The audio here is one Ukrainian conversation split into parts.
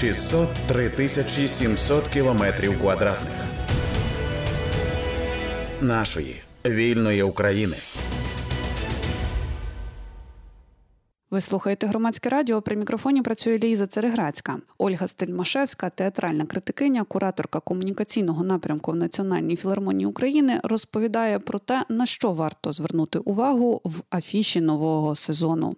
603 тисячі 700 кілометрів квадратних нашої вільної України. Ви слухаєте громадське радіо. При мікрофоні працює Ліза Цереграцька, Ольга Стельмашевська, театральна критикиня, кураторка комунікаційного напрямку в Національній філармонії України, розповідає про те, на що варто звернути увагу в афіші нового сезону.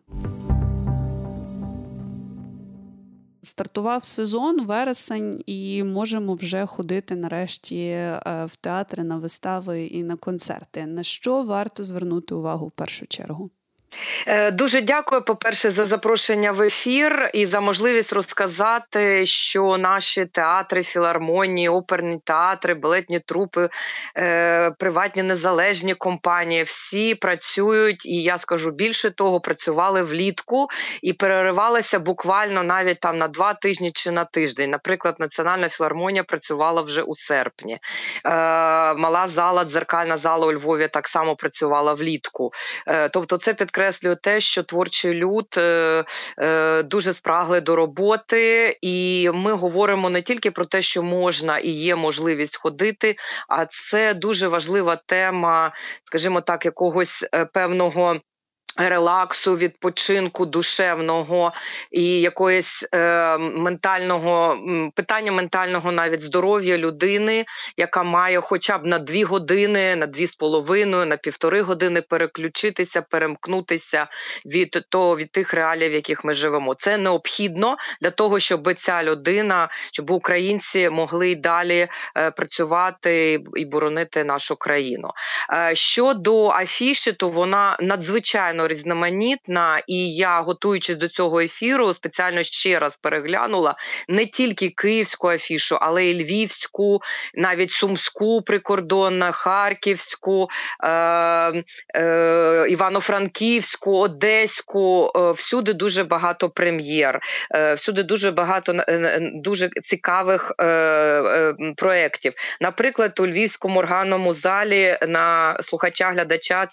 Стартував сезон вересень, і можемо вже ходити нарешті е, в театри на вистави і на концерти. На що варто звернути увагу в першу чергу? Е, дуже дякую, по-перше, за запрошення в ефір і за можливість розказати, що наші театри, філармонії, оперні театри, балетні трупи, е, приватні незалежні компанії всі працюють, і я скажу більше того, працювали влітку і переривалися буквально навіть там на два тижні чи на тиждень. Наприклад, Національна філармонія працювала вже у серпні. Е, мала зала, дзеркальна зала у Львові так само працювала влітку. Тобто, це підкреслює підкреслюю те, що творчий люд е, е, дуже спрагли до роботи, і ми говоримо не тільки про те, що можна і є можливість ходити, а це дуже важлива тема, скажімо так, якогось е, певного. Релаксу, відпочинку душевного і якоїсь е, ментального питання ментального навіть здоров'я людини, яка має хоча б на дві години, на дві з половиною, на півтори години переключитися, перемкнутися від того від тих реалій, в яких ми живемо. Це необхідно для того, щоб ця людина, щоб українці могли й далі е, працювати і боронити нашу країну. Е, щодо афіші, то вона надзвичайно різноманітна, і я, готуючись до цього ефіру, спеціально ще раз переглянула не тільки київську афішу, але й львівську, навіть сумську прикордонну, харківську, е, е, івано-франківську, одеську. Е, всюди дуже багато прем'єр, е, всюди дуже багато дуже цікавих е, е, проєктів. Наприклад, у Львівському органному залі на слухача глядача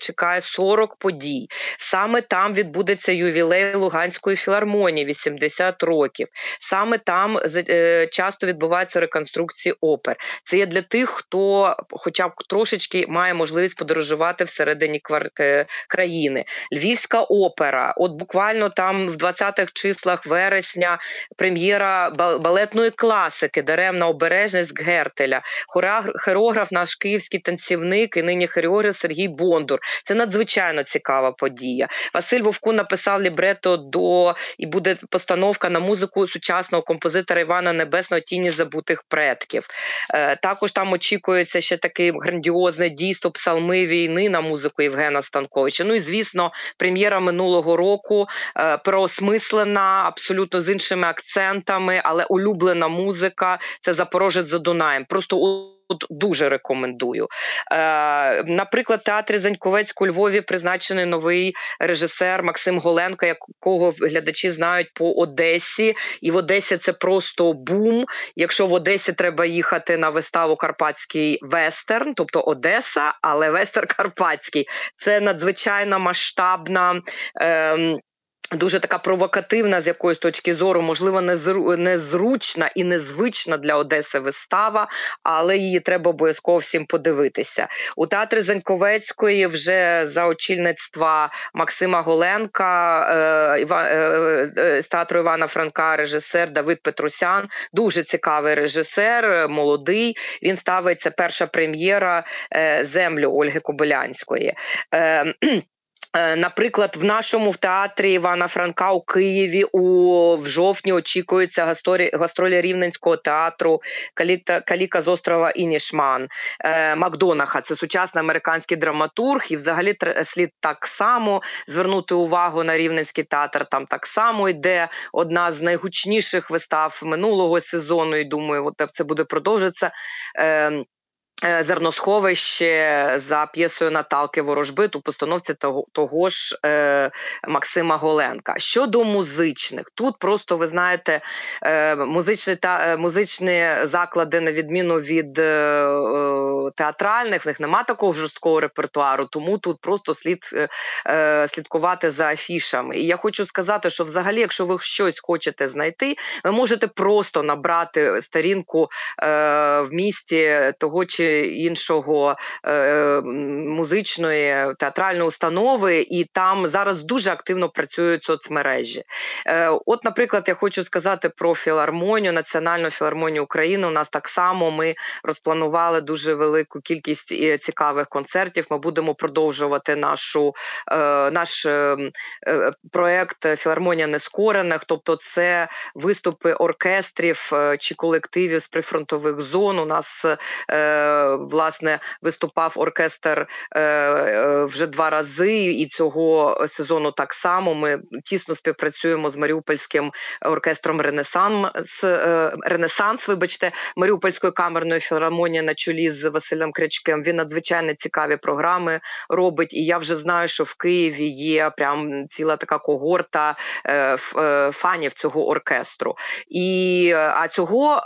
чекає 40 подій подій. Саме там відбудеться ювілей Луганської філармонії 80 років. Саме там е, часто відбуваються реконструкції опер. Це є для тих, хто, хоча б трошечки, має можливість подорожувати всередині е, країни. Львівська опера, от буквально там в 20-х числах вересня прем'єра балетної класики, даремна обережність Гертеля, хореограф наш київський танцівник і нині хореограф Сергій Бондур. Це надзвичайно цікаво цікава подія. Василь Вовку написав лібрето до і буде постановка на музику сучасного композитора Івана Небесного Тіні забутих предків. Е, також там очікується ще таке грандіозне дійство псалми війни на музику Євгена Станковича. Ну і звісно, прем'єра минулого року е, проосмислена абсолютно з іншими акцентами, але улюблена музика це Запорожець за Дунаєм. Просто дуже рекомендую. Е, Наприклад, театрі Заньковецьку у Львові призначений новий режисер Максим Голенко, якого глядачі знають по Одесі. І в Одесі це просто бум. Якщо в Одесі треба їхати на виставу Карпатський вестерн, тобто Одеса, але вестерн Карпатський, це надзвичайно масштабна. Е, Дуже така провокативна з якоїсь точки зору, можливо, незручна і незвична для Одеси вистава, але її треба обов'язково всім подивитися. У театрі Заньковецької вже за очільництва Максима Голенка, е, е, е, з театру Івана Франка, режисер Давид Петрусян, дуже цікавий режисер, молодий. Він ставиться перша прем'єра землю Ольги Кобилянської. Е, наприклад, в нашому в театрі Івана Франка у Києві у в жовтні очікується гастролі, гастролі Рівненського театру Каліта, Каліка з острова Інішман е, Макдонаха. Це сучасний американський драматург, і взагалі слід так само звернути увагу на Рівненський театр. Там так само йде одна з найгучніших вистав минулого сезону. І думаю, от це буде продовжитися. Е, зерносховище за п'єсою Наталки Ворожбит у постановці того, того ж е, Максима Голенка. Щодо музичних, тут просто ви знаєте, е, музичні та е, музичні заклади, на відміну від е, е театральних, в них нема такого жорсткого репертуару, тому тут просто слід слідкувати за афішами. І я хочу сказати, що взагалі, якщо ви щось хочете знайти, ви можете просто набрати сторінку в місті того чи іншого музичної театральної установи, і там зараз дуже активно працюють соцмережі. От, наприклад, я хочу сказати про філармонію, Національну філармонію України. У нас так само ми розпланували дуже велику кількість е, цікавих концертів. Ми будемо продовжувати нашу е, наш е, проект Філармонія Нескорених, тобто це виступи оркестрів чи колективів з прифронтових зон. У нас власне виступав оркестр вже два рази, і цього сезону так само ми тісно співпрацюємо з Маріупольським оркестром Ренесанс Ренесанс. Вибачте, Маріупольської камерної філармонії на чолі з Крячким. Він надзвичайно цікаві програми робить. І я вже знаю, що в Києві є прям ціла така когорта е, е, фанів цього оркестру. І а цього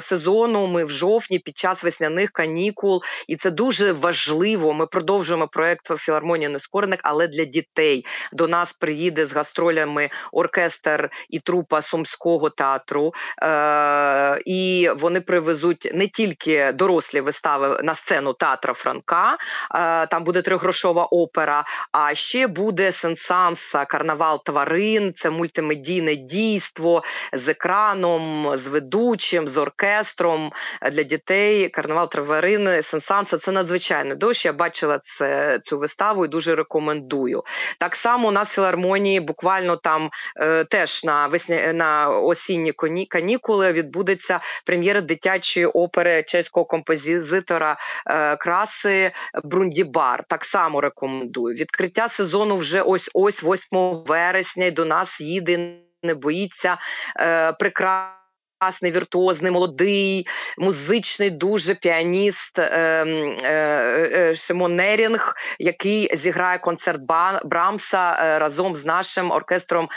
сезону ми в жовтні під час весняних канікул, і це дуже важливо. Ми продовжуємо проект філармонії нескорених, але для дітей до нас приїде з гастролями оркестр і трупа Сумського театру, е, і вони привезуть не тільки дорослі вистави на сцену театра Франка. Е, там буде тригрошова опера, а ще буде сенсанса, карнавал тварин. Це мультимедійне дійство з екраном, з ведучим, з оркестром для дітей. Карнавал тварин, сенсанса це надзвичайно дощ. Я бачила це цю виставу і дуже рекомендую. Так само у нас в філармонії буквально там е, теж на весня на осінні канікули відбудеться прем'єра дитячої опери чеського композитора е, краси Брундібар. Так само рекомендую. Відкриття сезону вже ось ось 8 вересня. і До нас їде. Не боїться е, прекрасно прекрасний, віртуозний, молодий, музичний, дуже піаніст е, е, е, Шимон Нерінг, який зіграє концерт Брамса разом з нашим оркестром,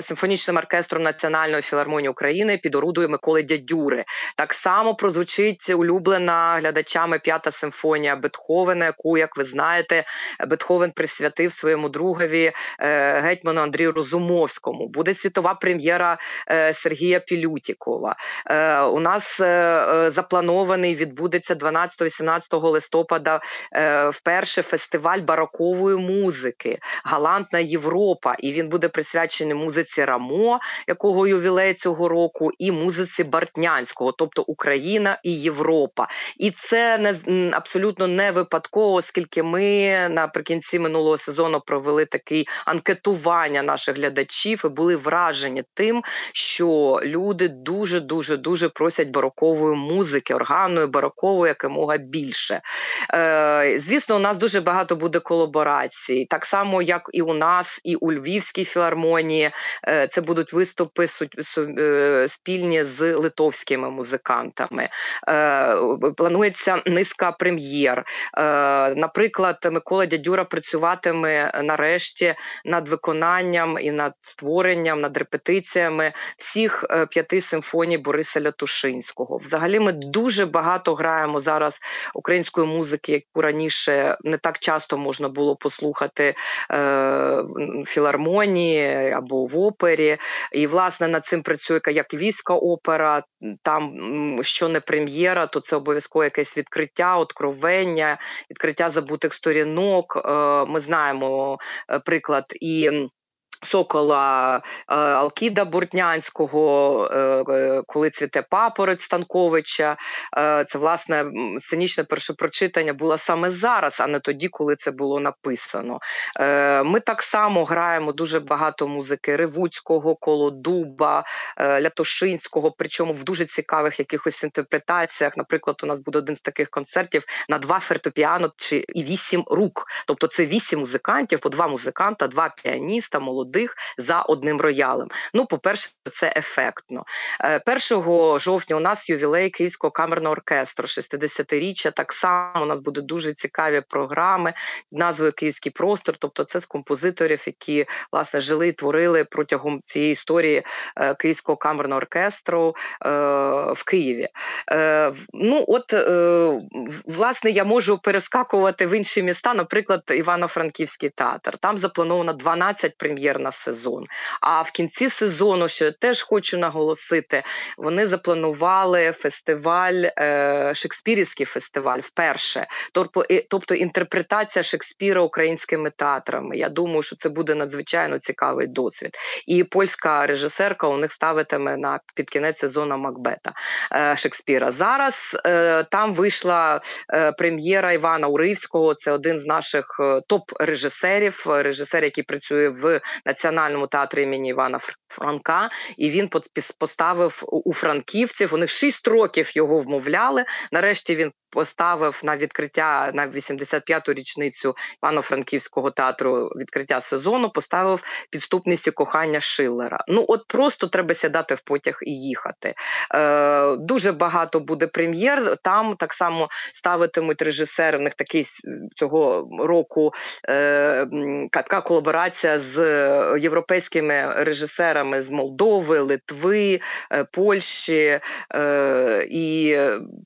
симфонічним оркестром Національної філармонії України під орудою Миколи Дядюри. Так само прозвучить улюблена глядачами п'ята симфонія Бетховена, яку, як ви знаєте, Бетховен присвятив своєму другові гетьману Андрію Розумовському. Буде світова прем'єра Сергія Пілютіко. Харкова. Е, У нас е, е запланований відбудеться 12-18 листопада е, вперше фестиваль барокової музики Галантна Європа. І він буде присвячений музиці Рамо, якого ювілей цього року, і музиці Бартнянського, тобто Україна і Європа. І це не абсолютно не випадково, оскільки ми наприкінці минулого сезону провели такий анкетування наших глядачів і були вражені тим, що люди дуже дуже дуже дуже просять барокової музики, органної, барокової якомога більше. Е, Звісно, у нас дуже багато буде колаборацій, так само, як і у нас, і у Львівській філармонії. Е, Це будуть виступи е, спільні з литовськими музикантами. Е, Планується низка прем'єр. Е, Наприклад, Микола Дядюра працюватиме нарешті над виконанням і над створенням, над репетиціями всіх е, п'яти симфоній симфонії Бориса Лятушинського. Взагалі, ми дуже багато граємо зараз української музики, яку раніше не так часто можна було послухати е, в філармонії або в опері. І, власне, над цим працює як Львівська опера. Там що не прем'єра, то це обов'язково якесь відкриття, откровення, відкриття забутих сторінок. Е, ми знаємо е, приклад і. Сокола е, Алкіда Буртнянського, е, е, коли цвіте папорець Станковича. Це власне сценічне першопрочитання було саме зараз, а не тоді, коли це було написано. Ми так само граємо дуже багато музики Ревуцького, Колодуба, Лятошинського, причому в дуже цікавих якихось інтерпретаціях. Наприклад, у нас буде один з таких концертів на два фортепіано чи і вісім рук. Тобто це вісім музикантів, по два музиканта, два піаніста, молоді молодих за одним роялем. Ну, по-перше, це ефектно. 1 жовтня у нас ювілей Київського камерного оркестру, 60-річчя. Так само у нас будуть дуже цікаві програми назвою Київський простор. Тобто, це з композиторів, які власне жили і творили протягом цієї історії Київського камерного оркестру в Києві. Ну, от власне я можу перескакувати в інші міста, наприклад, Івано-Франківський театр. Там заплановано 12 прем'єр на сезон. А в кінці сезону, що я теж хочу наголосити, вони запланували фестиваль, е, Шекспірівський фестиваль вперше. Тобто, інтерпретація Шекспіра українськими театрами. Я думаю, що це буде надзвичайно цікавий досвід. І польська режисерка у них ставитиме на під кінець сезону Макбета е, Шекспіра. Зараз е, там вийшла прем'єра Івана Уривського. Це один з наших топ-режисерів, режисер, який працює в національному театрі імені Івана Франка, і він поставив у франківців. Вони шість років його вмовляли. Нарешті він поставив на відкриття на 85-ту річницю Івано-Франківського театру відкриття сезону. Поставив підступність кохання Шиллера. Ну от просто треба сідати в потяг і їхати. Е, Дуже багато буде прем'єр. Там так само ставитимуть режисери. В них такий цього року е, така колаборація з європейськими режисерами з Молдови, Литви, е, Польщі е, і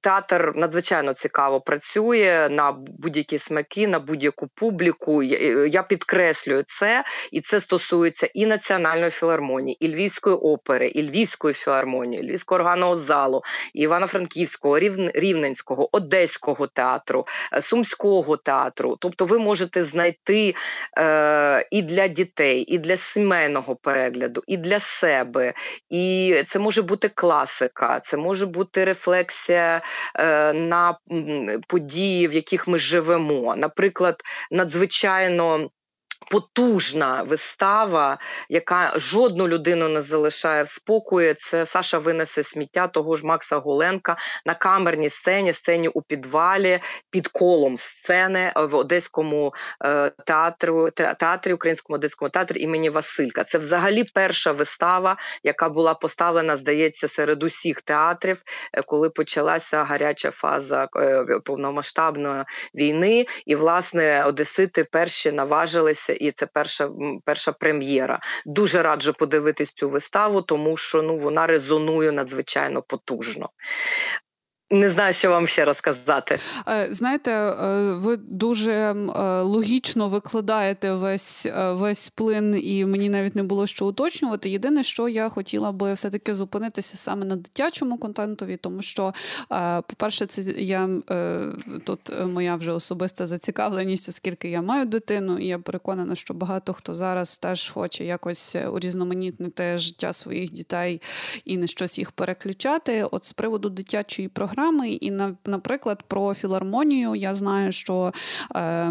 театр надзвичайно цікаво працює на будь-які смаки, на будь-яку публіку. Я підкреслюю це, і це стосується і національної філармонії, і Львівської опери, і Львівської філармонії, Львівського органного залу, і Івано-Франківського, Рівненського, Одеського театру, е, Сумського театру. Тобто, ви можете знайти е, і для дітей, і для сімейного перегляду, і для себе. І це може бути класика, це може бути рефлексія е, на події, в яких ми живемо. Наприклад, надзвичайно потужна вистава, яка жодну людину не залишає в спокої. Це Саша винесе сміття того ж Макса Голенка на камерній сцені, сцені у підвалі, під колом сцени в Одеському е, театру, театрі, Українському одеському театрі імені Василька. Це взагалі перша вистава, яка була поставлена, здається, серед усіх театрів, е, коли почалася гаряча фаза е, повномасштабної війни. І, власне, Одесити перші наважилися і це перша перша прем'єра. Дуже раджу подивитись цю виставу, тому що ну вона резонує надзвичайно потужно. Не знаю, що вам ще розказати. Е, знаєте, е, ви дуже е, логічно викладаєте весь весь плин, і мені навіть не було що уточнювати. Єдине, що я хотіла би все-таки зупинитися саме на дитячому контентові, тому що, по-перше, це я тут моя вже особиста зацікавленість, оскільки я маю дитину, і я переконана, що багато хто зараз теж хоче якось урізноманітнити життя своїх дітей і не щось їх переключати. От з приводу дитячої програми програми. І, наприклад, про філармонію я знаю, що е,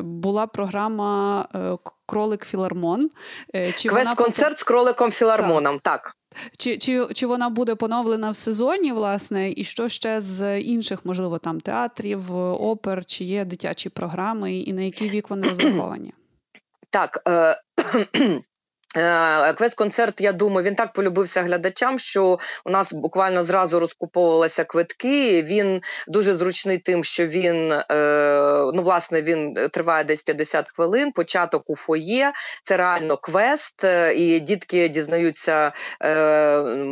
була програма е, Кролик Філармон. Е, Квест-концерт з кроликом Філармоном. Так. так. Чи чи, чи вона буде поновлена в сезоні, власне, і що ще з інших, можливо, там театрів, опер, чи є дитячі програми, і на який вік вони розраховані? Так. Е, квест-концерт, я думаю, він так полюбився глядачам, що у нас буквально зразу розкуповувалися квитки. Він дуже зручний тим, що він е, ну, власне він триває десь 50 хвилин. Початок у фоє, це реально квест, е, і дітки дізнаються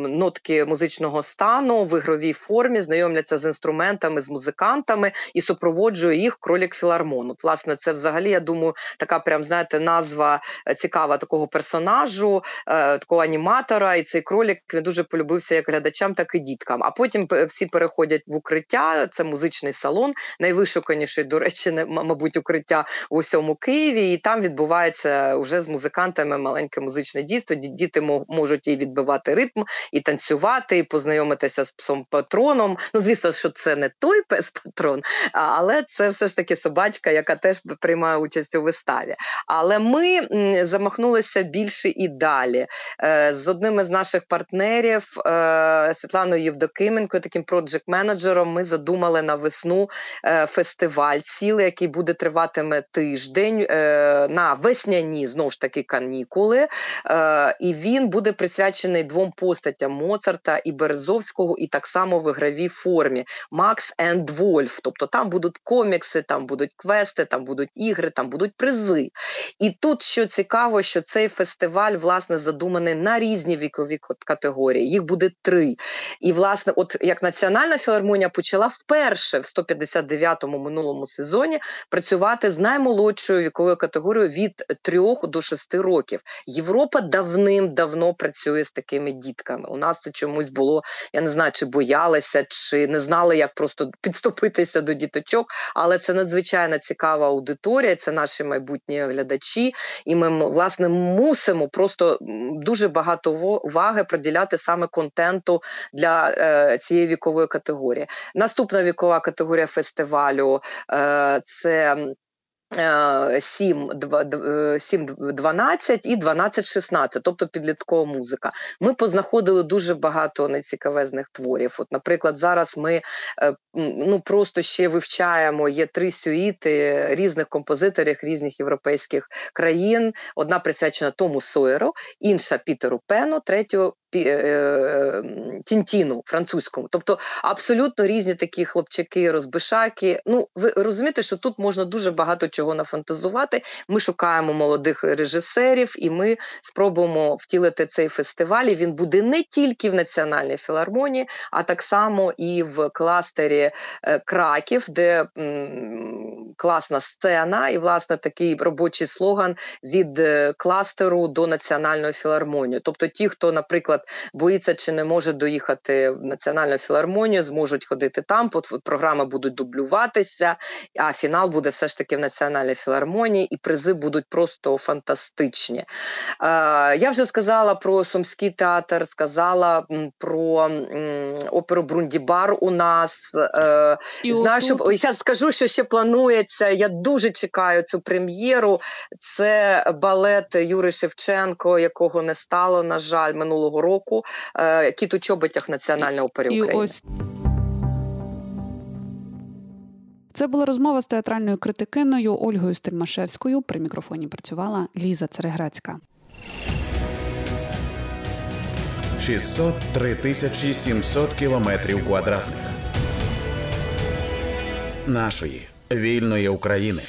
нотки музичного стану в ігровій формі, знайомляться з інструментами, з музикантами і супроводжує їх кролік філармону. Власне, це взагалі, я думаю, така прям знаєте назва цікава такого персонажа персонажу, е, такого аніматора, і цей кролік він дуже полюбився як глядачам, так і діткам. А потім всі переходять в укриття. Це музичний салон, найвишуканіший, до речі, мабуть, укриття в усьому Києві. І там відбувається вже з музикантами маленьке музичне дійство. Діти можуть і відбивати ритм, і танцювати, і познайомитися з псом патроном. Ну, звісно, що це не той пес патрон, але це все ж таки собачка, яка теж приймає участь у виставі. Але ми замахнулися більш більше і далі. З одним із наших партнерів Світланою Євдокименко, таким проджект-менеджером, ми задумали на весну фестиваль цілий, який буде триватиме тиждень на весняні знову ж таки канікули. І він буде присвячений двом постатям Моцарта і Березовського, і так само в ігровій формі Макс енд Вольф. Тобто там будуть комікси, там будуть квести, там будуть ігри, там будуть призи. І тут що цікаво, що цей фестиваль власне задуманий на різні вікові категорії. Їх буде три. І, власне, от як Національна філармонія почала вперше в 159-му минулому сезоні працювати з наймолодшою віковою категорією від 3 до 6 років. Європа давним-давно працює з такими дітками. У нас це чомусь було, я не знаю, чи боялися, чи не знали, як просто підступитися до діточок. Але це надзвичайно цікава аудиторія, це наші майбутні глядачі, і ми власне мусимо просто дуже багато уваги приділяти саме контенту для е, цієї вікової категорії. Наступна вікова категорія фестивалю е, це 7, 7, 12 і 12-16, тобто підліткова музика. Ми познаходили дуже багато нецікавезних творів. От, Наприклад, зараз ми е, ну, просто ще вивчаємо є три сюїти різних композиторів різних європейських країн. Одна присвячена Тому Сойеру, інша Пітеру Пену, третю Е, е, Тінтіну французькому, тобто абсолютно різні такі хлопчаки, розбишаки. Ну, ви розумієте, що тут можна дуже багато чого нафантазувати. Ми шукаємо молодих режисерів, і ми спробуємо втілити цей фестиваль. І Він буде не тільки в національній філармонії, а так само і в кластері е, Краків, де м, класна сцена, і власне такий робочий слоган від кластеру до національної філармонії. Тобто, ті, хто, наприклад наприклад, боїться чи не може доїхати в національну філармонію, зможуть ходити там. програми будуть дублюватися, а фінал буде все ж таки в національній філармонії, і призи будуть просто фантастичні. Я вже сказала про Сумський театр, сказала про оперу Брундібар у нас. Е, і Знаю, що зараз скажу, що ще планується. Я дуже чекаю цю прем'єру. Це балет Юри Шевченко, якого не стало, на жаль, минулого року року е, кіт у чоботях Національної опери України. І ось це була розмова з театральною критикиною Ольгою Стельмашевською. При мікрофоні працювала Ліза Цереграцька. 603 тисячі 700 кілометрів квадратних нашої вільної України.